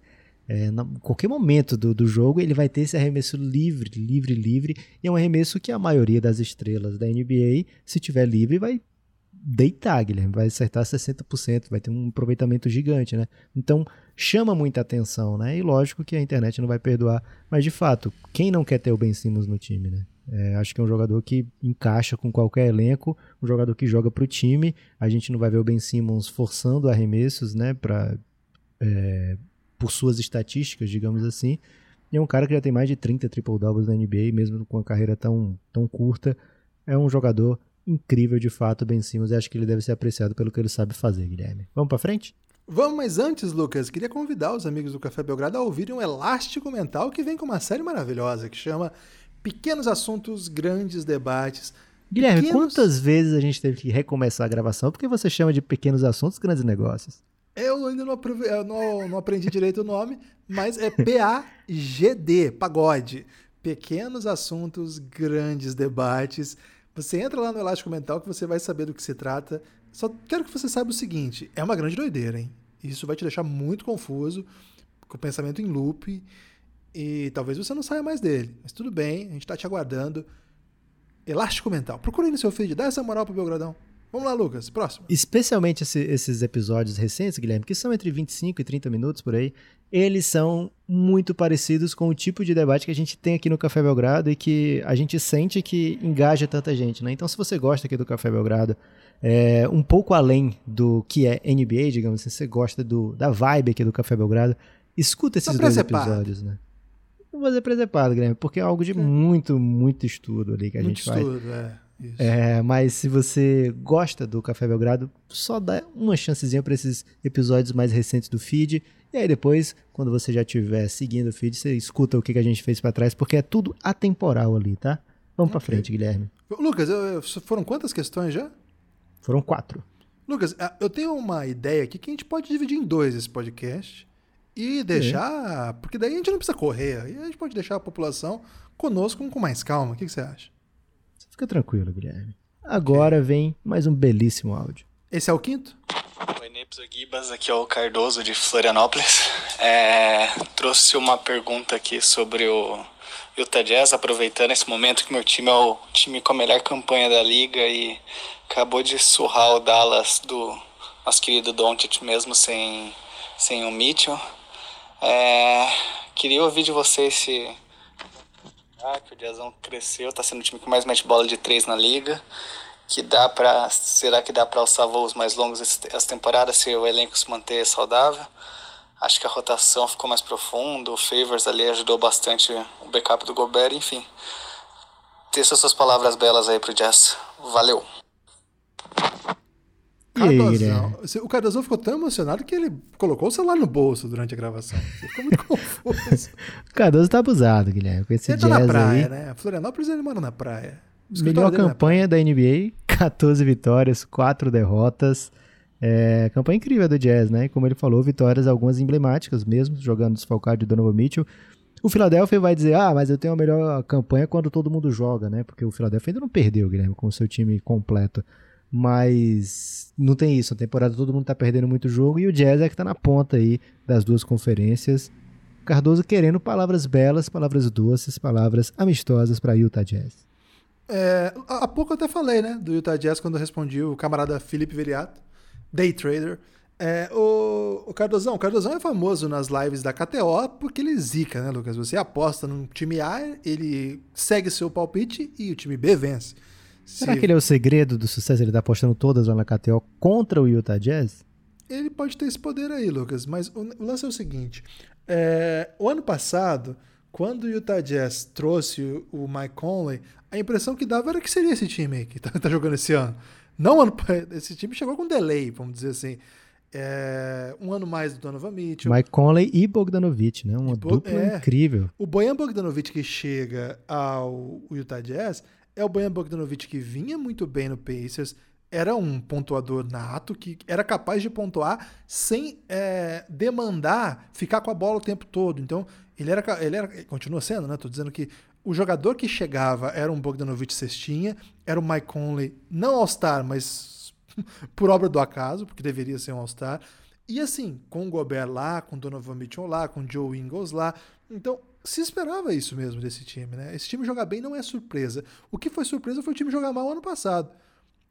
É, em qualquer momento do, do jogo ele vai ter esse arremesso livre, livre, livre, e é um arremesso que a maioria das estrelas da NBA, se tiver livre, vai deitar, Guilherme, vai acertar 60%, vai ter um aproveitamento gigante, né? Então chama muita atenção, né? E lógico que a internet não vai perdoar, mas de fato, quem não quer ter o Ben Simmons no time, né? É, acho que é um jogador que encaixa com qualquer elenco, um jogador que joga para o time. A gente não vai ver o Ben Simmons forçando arremessos, né? Pra, é, por suas estatísticas, digamos assim. E é um cara que já tem mais de 30 triple-doubles na NBA, mesmo com uma carreira tão, tão curta. É um jogador incrível de fato, Ben Simmons, e acho que ele deve ser apreciado pelo que ele sabe fazer, Guilherme. Vamos para frente? Vamos, mas antes, Lucas, queria convidar os amigos do Café Belgrado a ouvirem um Elástico Mental que vem com uma série maravilhosa que chama Pequenos Assuntos, Grandes Debates. Guilherme, pequenos... quantas vezes a gente teve que recomeçar a gravação? Por que você chama de Pequenos Assuntos, Grandes Negócios? Eu ainda não, eu não, não aprendi direito o nome, mas é P-A-G-D, pagode. Pequenos assuntos, grandes debates. Você entra lá no Elástico Mental que você vai saber do que se trata. Só quero que você saiba o seguinte: é uma grande doideira, hein? Isso vai te deixar muito confuso, com o pensamento em loop, e talvez você não saia mais dele. Mas tudo bem, a gente está te aguardando. Elástico Mental. Procure no seu feed, dá essa moral pro Belgradão. Vamos lá, Lucas, próximo. Especialmente esse, esses episódios recentes, Guilherme, que são entre 25 e 30 minutos por aí, eles são muito parecidos com o tipo de debate que a gente tem aqui no Café Belgrado e que a gente sente que engaja tanta gente, né? Então, se você gosta aqui do Café Belgrado, é, um pouco além do que é NBA, digamos assim, você gosta do, da vibe aqui do Café Belgrado, escuta esses dois episódios, né? Não vou dizer presepado, Guilherme, porque é algo de muito, muito estudo ali que a muito gente faz. Muito estudo, é. É, mas se você gosta do Café Belgrado, só dá uma chancezinha para esses episódios mais recentes do feed. E aí depois, quando você já estiver seguindo o feed, você escuta o que a gente fez para trás, porque é tudo atemporal ali, tá? Vamos okay. para frente, Guilherme. Lucas, foram quantas questões já? Foram quatro. Lucas, eu tenho uma ideia aqui que a gente pode dividir em dois esse podcast e deixar. É. Porque daí a gente não precisa correr. E a gente pode deixar a população conosco com mais calma. O que, que você acha? Fica tranquilo, Guilherme. Agora vem mais um belíssimo áudio. Esse é o quinto? Oi, Nepso Gibas, aqui é o Cardoso de Florianópolis. É, trouxe uma pergunta aqui sobre o Utah Jazz, aproveitando esse momento que meu time é o time com a melhor campanha da liga e acabou de surrar o Dallas do nosso querido Doncic mesmo sem, sem o Mitchell. É, queria ouvir de vocês se ah, que o Jazzão cresceu, tá sendo o time que mais mete bola de três na liga. Que dá para será que dá para alçar voos mais longos essa temporada se o elenco se manter saudável? Acho que a rotação ficou mais profunda, o Favors ali ajudou bastante o backup do Gobert, enfim. Teça suas palavras belas aí pro Jazz. Valeu. Cardozão. O Cardozão ficou tão emocionado que ele colocou o celular no bolso durante a gravação. Você ficou muito confuso. o Cardoso tá abusado, Guilherme. Com esse ele tá na praia, aí. né? Florianópolis ele mora na praia. Melhor campanha da NBA, 14 vitórias, 4 derrotas. É, campanha incrível do Jazz, né? Como ele falou, vitórias algumas emblemáticas mesmo, jogando desfalcado de Donovan Mitchell. O Philadelphia vai dizer, ah, mas eu tenho a melhor campanha quando todo mundo joga, né? Porque o Philadelphia ainda não perdeu, Guilherme, com o seu time completo. Mas não tem isso. Na temporada todo mundo tá perdendo muito jogo e o Jazz é que tá na ponta aí das duas conferências. Cardoso querendo palavras belas, palavras doces, palavras amistosas para Utah Jazz. É, há pouco eu até falei, né, do Utah Jazz quando eu respondi o camarada Felipe Veriato, day trader. É, o, o Cardozão, o Cardozão é famoso nas lives da KTO porque ele zica, né, Lucas? Você aposta no time A, ele segue seu palpite e o time B vence. Será Se... que ele é o segredo do sucesso? Ele tá apostando todas lá na KTO contra o Utah Jazz? Ele pode ter esse poder aí, Lucas, mas o, o lance é o seguinte: é, o ano passado, quando o Utah Jazz trouxe o, o Mike Conley, a impressão que dava era que seria esse time aí que tá, tá jogando esse ano. Não ano, esse time chegou com delay, vamos dizer assim. É, um ano mais do Donovan Mitchell. Mike Conley e Bogdanovich, né? Uma Bo dupla é, incrível. O Bojan Bogdanovich que chega ao Utah Jazz é o Bojan Bogdanovich que vinha muito bem no Pacers, era um pontuador nato que era capaz de pontuar sem é, demandar ficar com a bola o tempo todo. Então, ele era, ele era, continua sendo, né? Tô dizendo que o jogador que chegava era um Bogdanovich cestinha, era o Mike Conley, não All-Star, mas por obra do acaso, porque deveria ser um All-Star. E assim, com o Gobert lá, com o Donovan Mitchell lá, com o Joe Ingles lá. Então, se esperava isso mesmo desse time, né? Esse time jogar bem não é surpresa. O que foi surpresa foi o time jogar mal ano passado.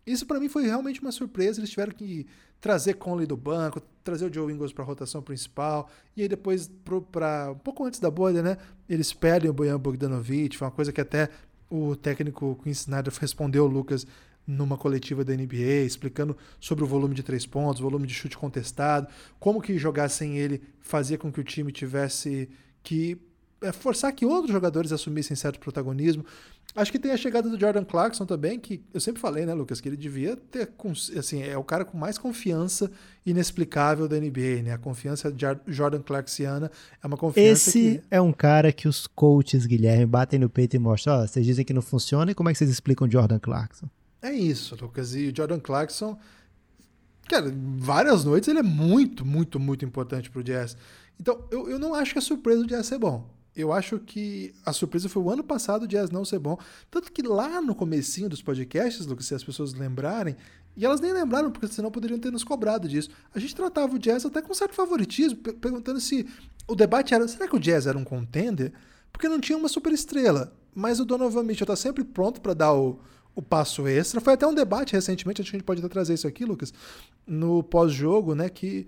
Isso para mim foi realmente uma surpresa. Eles tiveram que trazer Conley do banco, trazer o Joe Ingles para a rotação principal, e aí depois, para um pouco antes da bolha, né? Eles perdem o Bojan Bogdanovic, foi uma coisa que até o técnico Quinn Snyder respondeu, Lucas, numa coletiva da NBA, explicando sobre o volume de três pontos, volume de chute contestado, como que jogar sem ele fazia com que o time tivesse que é, forçar que outros jogadores assumissem certo protagonismo. Acho que tem a chegada do Jordan Clarkson também, que eu sempre falei, né, Lucas, que ele devia ter, assim, é o cara com mais confiança inexplicável da NBA, né? A confiança de Jordan Clarksiana é uma confiança Esse que... é um cara que os coaches, Guilherme, batem no peito e mostram, ó, oh, vocês dizem que não funciona, e como é que vocês explicam Jordan Clarkson? É isso, Lucas. E o Jordan Clarkson, cara, várias noites ele é muito, muito, muito importante pro Jazz. Então, eu, eu não acho que a surpresa do Jazz ser bom. Eu acho que a surpresa foi o ano passado o Jazz não ser bom. Tanto que lá no comecinho dos podcasts, Lucas, se as pessoas lembrarem, e elas nem lembraram, porque senão poderiam ter nos cobrado disso. A gente tratava o Jazz até com certo favoritismo, perguntando se o debate era, será que o Jazz era um contender? Porque não tinha uma super estrela. Mas o Donovan Mitchell está sempre pronto para dar o, o passo extra. Foi até um debate recentemente, acho que a gente pode até trazer isso aqui, Lucas, no pós-jogo, né? Que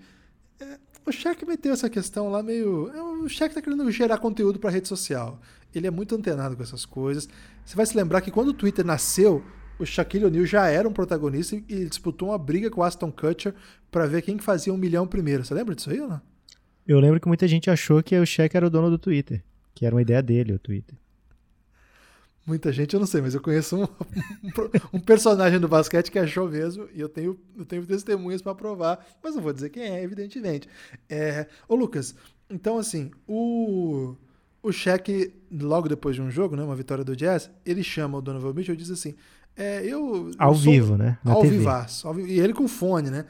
é, o Shaq meteu essa questão lá meio. É, o Shaq tá querendo gerar conteúdo para rede social. Ele é muito antenado com essas coisas. Você vai se lembrar que quando o Twitter nasceu, o Shaquille O'Neal já era um protagonista e disputou uma briga com o Aston Kutcher para ver quem que fazia um milhão primeiro. Você lembra disso aí ou não? Eu lembro que muita gente achou que o Shaq era o dono do Twitter, que era uma ideia dele, o Twitter. Muita gente eu não sei, mas eu conheço um, um, personagem do basquete que achou mesmo, e eu tenho, eu tenho testemunhas para provar, mas não vou dizer quem é, evidentemente. É, ô Lucas, então assim, o, o Shaq, logo depois de um jogo, né, uma vitória do Jazz, ele chama o Donovan Mitchell e diz assim, é, eu... Ao eu vivo, né? Na ao TV. vivaço. Ao, e ele com fone, né?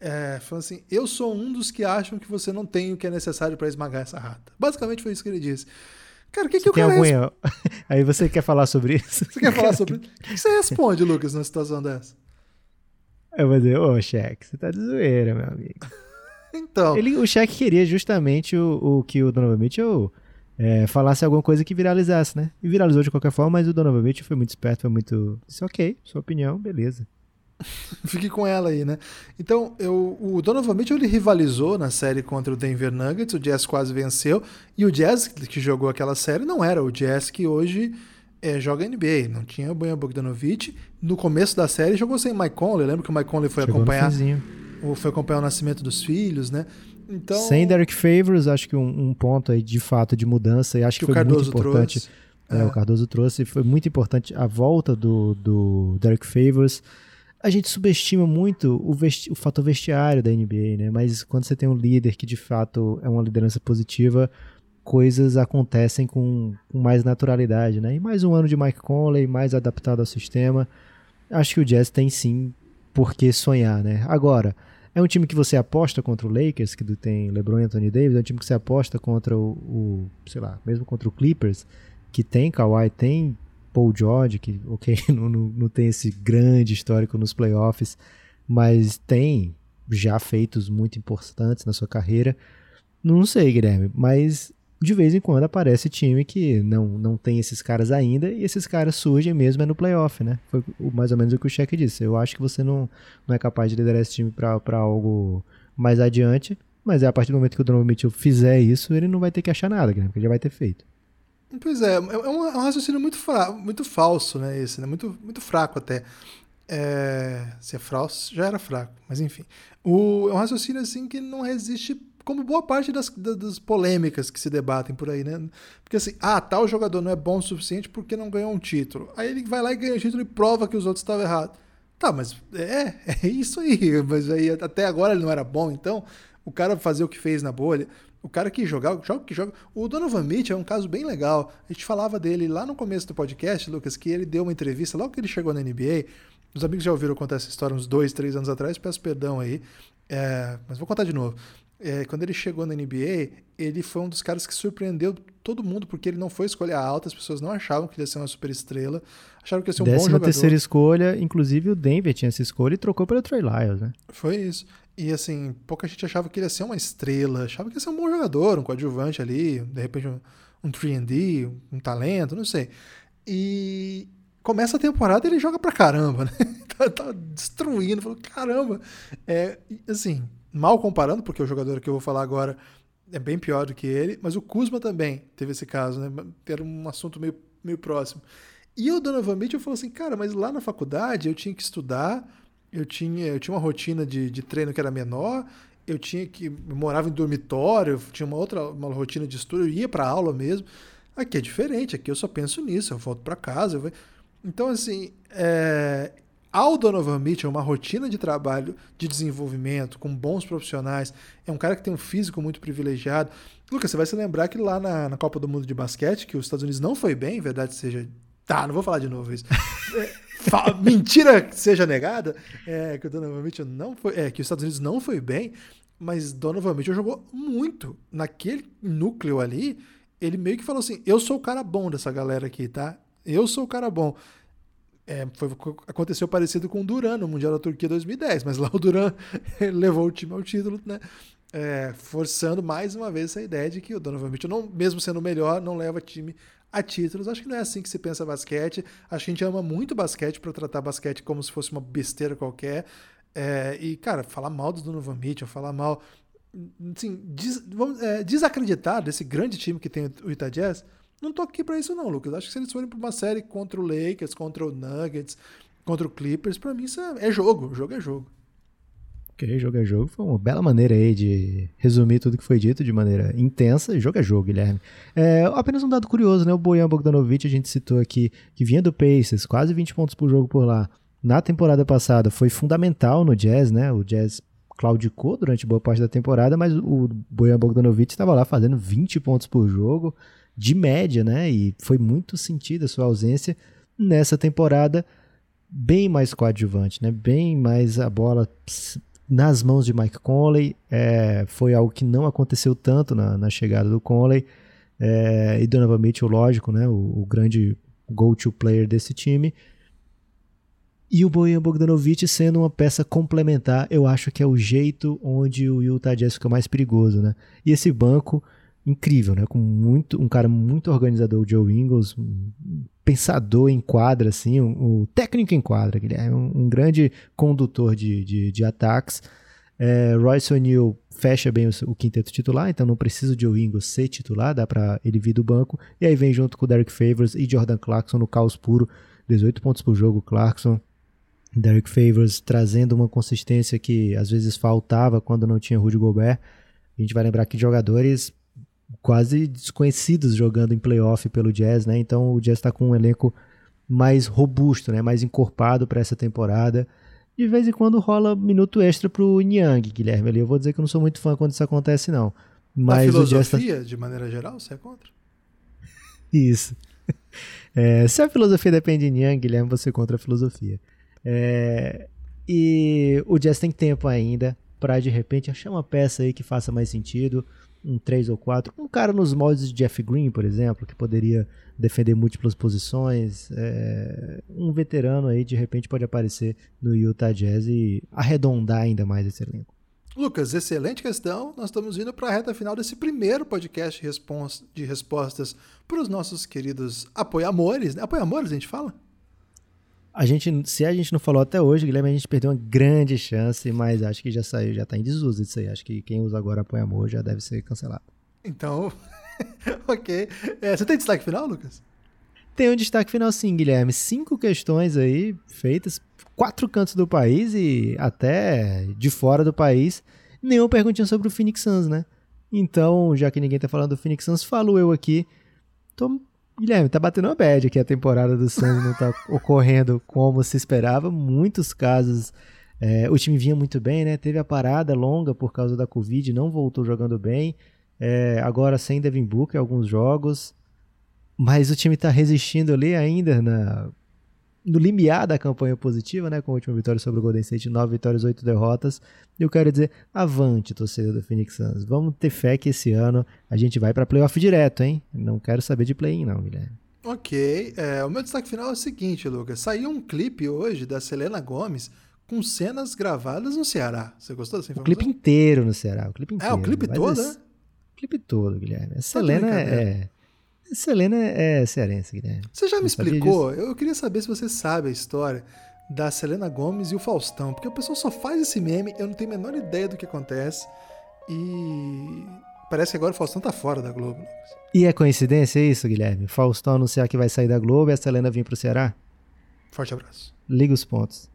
É, falando assim, eu sou um dos que acham que você não tem o que é necessário para esmagar essa rata. Basicamente foi isso que ele disse. Cara, o que, que o cara. Algum... Aí você quer falar sobre isso? Você quer falar sobre. O que você responde, Lucas, numa situação dessa? Eu vou dizer, ô, Shaq, você tá de zoeira, meu amigo. então. Ele, o Shaq queria justamente o, o que o Donovan Mitchell é, falasse alguma coisa que viralizasse, né? E viralizou de qualquer forma, mas o Donovan Mitchell foi muito esperto, foi muito. Disse, ok, sua opinião, beleza. Fique com ela aí, né? Então, eu, o Donovan Mitchell ele rivalizou na série contra o Denver Nuggets, o Jazz quase venceu, e o Jazz que jogou aquela série não era o Jazz que hoje é, joga NBA, não tinha o Bojan Bogdanovic. No começo da série jogou sem Mike Conley, lembra que o Mike Conley foi Chegou acompanhar foi acompanhar o nascimento dos filhos, né? Então, sem Derek Favors, acho que um, um ponto aí de fato de mudança, e acho que, que foi muito importante. É, é. O Cardoso trouxe, foi muito importante a volta do, do Derek Favors a gente subestima muito o, o fator vestiário da NBA, né? Mas quando você tem um líder que de fato é uma liderança positiva, coisas acontecem com, com, mais naturalidade, né? E mais um ano de Mike Conley, mais adaptado ao sistema. Acho que o Jazz tem sim por que sonhar, né? Agora, é um time que você aposta contra o Lakers, que tem LeBron e Anthony Davis, é um time que você aposta contra o, o sei lá, mesmo contra o Clippers, que tem Kawhi, tem Paul George, que, ok, não, não, não tem esse grande histórico nos playoffs, mas tem já feitos muito importantes na sua carreira. Não sei, Guilherme, mas de vez em quando aparece time que não, não tem esses caras ainda e esses caras surgem mesmo é no playoff, né? Foi mais ou menos o que o Cheque disse. Eu acho que você não, não é capaz de liderar esse time para algo mais adiante. Mas é a partir do momento que o Donovan Mitchell fizer isso, ele não vai ter que achar nada, né? porque ele já vai ter feito. Pois é, é um, é um raciocínio muito, fra muito falso, né? Esse, né? Muito, muito fraco até. É, se é falso, já era fraco, mas enfim. O, é um raciocínio assim que não resiste como boa parte das, das, polêmicas que se debatem por aí, né? Porque assim, ah, tal jogador não é bom o suficiente porque não ganhou um título. Aí ele vai lá e ganha o título e prova que os outros estavam errados. Tá, mas é, é isso aí. Mas aí até agora ele não era bom, então o cara fazer o que fez na bolha. O cara que joga, joga que joga. O Donovan Mitchell é um caso bem legal. A gente falava dele lá no começo do podcast, Lucas, que ele deu uma entrevista logo que ele chegou na NBA. Os amigos já ouviram contar essa história uns dois, três anos atrás, peço perdão aí. É, mas vou contar de novo. É, quando ele chegou na NBA, ele foi um dos caras que surpreendeu todo mundo, porque ele não foi escolha alta, as pessoas não achavam que ele ia ser uma super estrela, acharam que ia ser um Décima bom jogador. terceira escolha, inclusive o Denver tinha essa escolha e trocou pelo Trey Lyles, né? Foi isso. E assim, pouca gente achava que ele ia ser uma estrela, achava que ia ser um bom jogador, um coadjuvante ali, de repente um, um 3D, um talento, não sei. E começa a temporada ele joga pra caramba, né? tá, tá destruindo, falou, caramba. É, assim, mal comparando, porque o jogador que eu vou falar agora é bem pior do que ele, mas o Kuzma também teve esse caso, né? Era um assunto meio, meio próximo. E o Donovan Mitchell falou assim, cara, mas lá na faculdade eu tinha que estudar eu tinha, eu tinha uma rotina de, de treino que era menor, eu tinha que eu morava em dormitório, tinha uma outra uma rotina de estudo, eu ia para aula mesmo. Aqui é diferente, aqui eu só penso nisso, eu volto para casa. Eu... Então, assim, é... ao Donovan Mitchell, uma rotina de trabalho, de desenvolvimento, com bons profissionais, é um cara que tem um físico muito privilegiado. Lucas, você vai se lembrar que lá na, na Copa do Mundo de Basquete, que os Estados Unidos não foi bem, verdade seja. Tá, não vou falar de novo isso. É, mentira seja negada, é, que o Donovan Mitchell não foi, é, que os Estados Unidos não foi bem, mas Donovan Mitchell jogou muito naquele núcleo ali. Ele meio que falou assim: eu sou o cara bom dessa galera aqui, tá? Eu sou o cara bom. É, foi, aconteceu parecido com o Duran no Mundial da Turquia 2010, mas lá o Duran levou o time ao título, né? É, forçando mais uma vez essa ideia de que o Donovan Mitchell, não, mesmo sendo melhor, não leva time a títulos. Acho que não é assim que se pensa basquete. Acho que a gente ama muito basquete para tratar basquete como se fosse uma besteira qualquer. É, e, cara, falar mal do Donovan Mitchell, falar mal. Assim, des, vamos, é, desacreditar desse grande time que tem o Utah Jazz, não tô aqui para isso, não, Lucas. Acho que se eles forem para uma série contra o Lakers, contra o Nuggets, contra o Clippers, para mim isso é, é jogo. O jogo é jogo. Ok, jogo é jogo. Foi uma bela maneira aí de resumir tudo que foi dito de maneira intensa. Jogo é jogo, Guilherme. É, apenas um dado curioso, né? O Bojan Bogdanovic, a gente citou aqui, que vinha do Pacers, quase 20 pontos por jogo por lá. Na temporada passada foi fundamental no Jazz, né? O Jazz claudicou durante boa parte da temporada, mas o Bojan Bogdanovic estava lá fazendo 20 pontos por jogo, de média, né? E foi muito sentida a sua ausência nessa temporada bem mais coadjuvante, né? Bem mais a bola nas mãos de Mike Conley. É, foi algo que não aconteceu tanto na, na chegada do Conley. É, e Donovan Mitchell, lógico, né, o, o grande go-to player desse time. E o Bojan Bogdanovic sendo uma peça complementar, eu acho que é o jeito onde o Utah Jazz fica mais perigoso, né? E esse banco incrível, né? Com muito um cara muito organizador, o Joe Ingles, um pensador em quadra, assim, um, um técnico em quadra, Guilherme, um, um grande condutor de, de, de ataques. É, Royce O'Neal fecha bem o, o, quinteto titular, então não precisa de Ingles ser titular, dá para ele vir do banco. E aí vem junto com o Derek Favors e Jordan Clarkson no caos puro, 18 pontos por jogo, Clarkson. Derek Favors trazendo uma consistência que às vezes faltava quando não tinha Rudy Gobert. A gente vai lembrar que jogadores quase desconhecidos jogando em playoff pelo Jazz, né? Então o Jazz está com um elenco mais robusto, né? Mais encorpado para essa temporada. De vez em quando rola minuto extra pro Niang, Guilherme. Ali eu vou dizer que eu não sou muito fã quando isso acontece, não. Mas a filosofia, tá... de maneira geral, você é contra? Isso. É, se a filosofia depende de Niang, Guilherme, você é contra a filosofia. É, e o Jazz tem tempo ainda para de repente achar uma peça aí que faça mais sentido um 3 ou 4. Um cara nos moldes de Jeff Green, por exemplo, que poderia defender múltiplas posições. É, um veterano aí, de repente, pode aparecer no Utah Jazz e arredondar ainda mais esse elenco. Lucas, excelente questão. Nós estamos indo para a reta final desse primeiro podcast de respostas para os nossos queridos apoiamores. Né? Apoiamores, a gente fala? A gente, se a gente não falou até hoje, Guilherme, a gente perdeu uma grande chance, mas acho que já saiu, já tá em desuso isso aí. Acho que quem usa agora Apoia Amor já deve ser cancelado. Então, ok. É, você tem destaque final, Lucas? Tem um destaque final sim, Guilherme. Cinco questões aí feitas, quatro cantos do país e até de fora do país. Nenhuma perguntinha sobre o Phoenix Suns, né? Então, já que ninguém tá falando do Phoenix Suns, falo eu aqui. Tô... Guilherme, tá batendo uma bad aqui a temporada do Suns, não tá ocorrendo como se esperava. Muitos casos, é, o time vinha muito bem, né? Teve a parada longa por causa da Covid, não voltou jogando bem. É, agora sem Devin Booker alguns jogos. Mas o time tá resistindo ali ainda na, no limiar da campanha positiva, né, com a última vitória sobre o Golden State, nove vitórias, oito derrotas. Eu quero dizer, avante, torcedor do Phoenix Suns. Vamos ter fé que esse ano a gente vai para playoff direto, hein? Não quero saber de play-in não, Guilherme. Ok, é, o meu destaque final é o seguinte, Lucas. Saiu um clipe hoje da Selena Gomes com cenas gravadas no Ceará. Você gostou dessa informação? O clipe inteiro no Ceará, o clipe inteiro. É, o clipe todo, né? O clipe todo, Guilherme. A Selena é... Selena é cearense, Guilherme. Você já me explicou? Eu queria saber se você sabe a história da Selena Gomes e o Faustão, porque o pessoal só faz esse meme, eu não tenho a menor ideia do que acontece. E parece que agora o Faustão tá fora da Globo. E é coincidência isso, Guilherme? Faustão anunciar que vai sair da Globo e a Selena vir pro Ceará? Forte abraço. Liga os pontos.